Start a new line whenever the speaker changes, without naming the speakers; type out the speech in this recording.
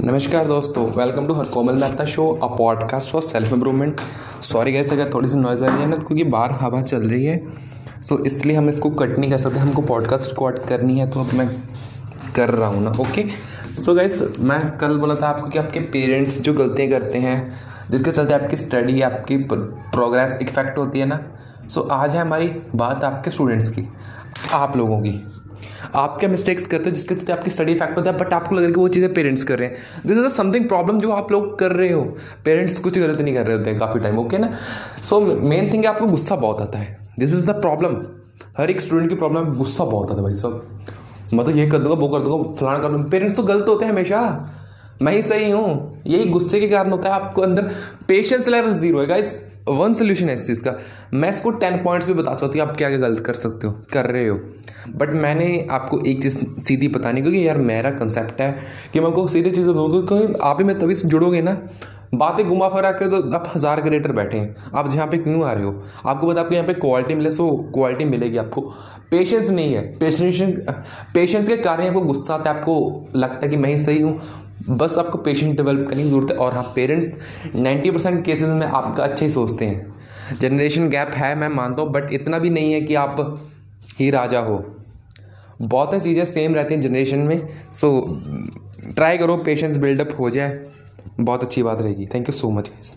नमस्कार दोस्तों welcome to her Komal Mehta show a podcast for self improvement sorry guys अगर थोड़ी सी noise आ रही है ना क्योंकि बाहर हवा चल रही है सो so, इसलिए हम इसको कट नहीं कर सकते हमको पॉडकास्ट रिकॉर्ड करनी है तो अब मैं कर रहा हूँ ना ओके सो गैस मैं कल बोला था आपको कि आपके पेरेंट्स जो गलतियाँ करते हैं जिसके चलते आपकी स्टडी आपकी प्रोग्रेस इफ़ेक्ट होती है ना सो आज है हमारी बात आपके स्टूडेंट्स की, आप लोगों की। आप क्या मिस्टेक्स करते हैं जिसके चलते आपकी स्टडी इफ़ेक्ट होता है? बट आपको लग रहा है कि वो चीज़ें पेरेंट्स कर रहे हैं। दिस इज़ समथिंग प्रॉब्लम जो आप लोग कर रहे हो। पेरेंट्स कुछ गलत नहीं कर रहे होते हैं काफ़ी टाइम ओके ना? सो मेन थिंग आपको गुस्सा बहुत आता है। दिस इज़ द प्रॉब्लम हर एक स्टूडेंट की प्रॉब्लम गुस्सा बहुत आता है भाई सब मतलब ये कर दूँगा, वो कर दूँगा, फलाना कर दूँगा। पेरेंट्स तो गलत होते हैं हमेशा। मैं ही सही हूँ? यही गुस्से के कारण होता है आपको अंदर पेशेंस लेवल ज़ीरो है। गाइस वन सोल्यूशन है इस चीज़ का। मैं इसको टेन पॉइंट्स भी बता सकती हूँ आप क्या क्या गलत कर सकते हो, कर रहे हो। बट मैंने आपको एक चीज़ सीधी बतानी, क्योंकि यार मेरा कंसेप्ट है कि मैं आपको सीधी चीज़ें बोलूँगा क्योंकि आप ही मैं तभी से जुड़ोगे ना। बातें घुमा फिरा कर तो आप हज़ार क्रिएटर बैठे हैं। आप जहाँ पे क्यों आ रहे हो? आपको पता आपको यहाँ पे क्वालिटी मिले सो क्वालिटी मिलेगी आपको। पेशेंस नहीं है। पेशेंस पेशेंस के कारण आपको गुस्सा आता है, आपको लगता है कि मैं ही सही हूँ। बस आपको पेशेंट डेवलप करने की ज़रूरत है, और हाँ पेरेंट्स नाइन्टी परसेंट केसेज में आपका अच्छा ही सोचते हैं। जनरेशन गैप है, मैं मानता हूँ बट इतना भी नहीं है कि आप ही राजा हो। बहुत सी चीज़ें सेम रहती हैं जनरेशन में सो ट्राई करो पेशेंस बिल्डअप हो जाए। बहुत अच्छी बात रहेगी। Thank you so much